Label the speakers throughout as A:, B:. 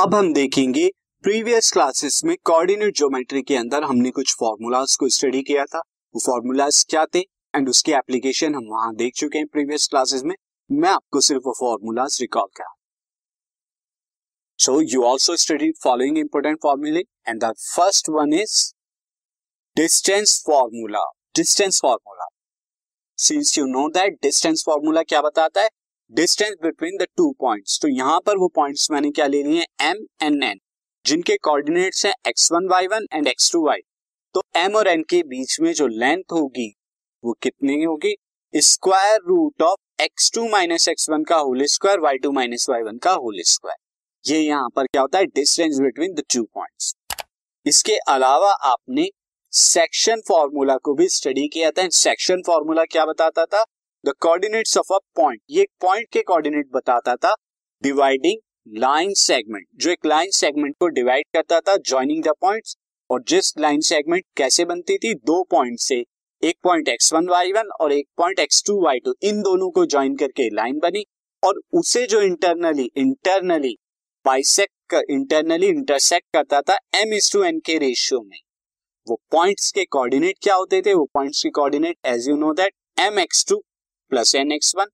A: अब हम देखेंगे प्रीवियस क्लासेस में कोऑर्डिनेट ज्योमेट्री के अंदर हमने कुछ फॉर्मूलाज को स्टडी किया था। वो फॉर्मूलाज क्या थे? एंड उसके एप्लीकेशन हम वहाँ देख चुके हैं प्रीवियस क्लासेस में। मैं आपको सिर्फ़ वो फॉर्मूलाज रिकॉल करा। So you also study following important फॉर्मूले and the first one is distance formula distance formula since you know that distance formula क्या बताता है? Distance between the two points तो यहाँ पर वो पॉइंट्स मैंने क्या ले लिए एम एंड एन जिनके कोऑर्डिनेट्स हैं x one y one and x two y तो एम और एन के बीच में जो लेंथ होगी, वो कितनी होगी? Square root of x two minus x one का whole square y two minus y one का होल स्क्वायर ये यहाँ पर क्या होता है? Distance between the two points इसके अलावा आपने सेक्शन फॉर्मूला को भी स्टडी किया था। सेक्शन फॉर्मूला क्या बताता था? The coordinates of a point ये एक पॉइंट के कोऑर्डिनेट बताता था डिवाइडिंग लाइन सेगमेंट जो एक लाइन सेगमेंट को डिवाइड करता था ज्वाइनिंग द पॉइंट्स और जिस लाइन सेगमेंट कैसे बनती थी, दो पॉइंट से, एक point x one y one और एक point x two y two इन दोनों को ज्वाइन करके लाइन बनी, और उसे जो internally internally bisect internally intersect करता था एम इज़ टू एन के रेशियो में। वो पॉइंट्स के कोऑर्डिनेट क्या होते थे? वो पॉइंट्स के coordinate as you know that M x two plus N x one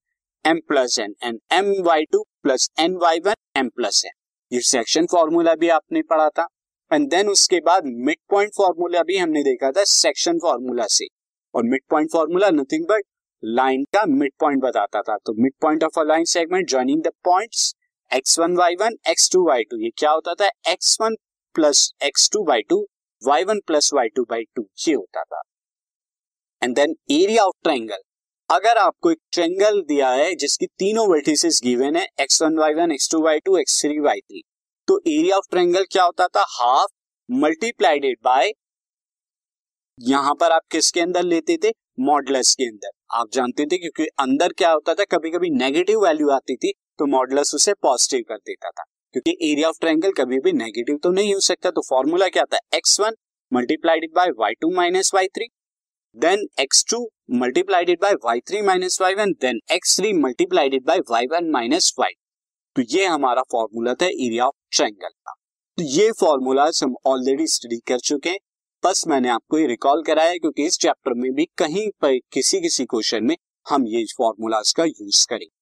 A: M plus N and M y two plus N y one M plus N ये सेक्शन फॉर्मूला भी आपने पढ़ा था एंड देन उसके बाद mid point formula भी हमने देखा था सेक्शन फॉर्मूला से। और mid point formula nothing but line का मिड पॉइंट बताता था। तो mid point of a line segment joining the points x one y one x two y two ये क्या होता था? X one plus x two y two y one plus y two by two ये होता था। And then area of triangle अगर आपको एक ट्रेंगल दिया है, जिसकी तीनों वर्टिसेस गिवन है x one y one x two y two x three y three तो एरिया ऑफ़ ट्रेंगल क्या होता था? हाफ़ मल्टीप्लाइडेड बाय यहाँ पर आप किसके अंदर लेते थे? मॉडलस के अंदर। आप जानते थे क्योंकि अंदर क्या होता था? कभी कभी नेगेटिव वैल्यू आती थी तो मॉडलस उसे पॉजिटिव कर देता था। क्योंकि एरिया ऑफ़ ट्रायंगल कभी भी नेगेटिव तो नहीं हो सकता। तो फॉर्मूला क्या था? X one multiplied by y two minus y three then x two multiplied by y three minus y one then x three multiplied by y one minus y तो ये हमारा फॉर्मूला था एरिया ऑफ़ ट्रायंगल का। तो ये formula हम already study कर चुके हैं। बस मैंने आपको ये रिकॉल कराया क्योंकि इस चैप्टर में भी कहीं पर किसी किसी क्वेश्चन में हम ये फॉर्मूलाज का यूज़ करेंगे।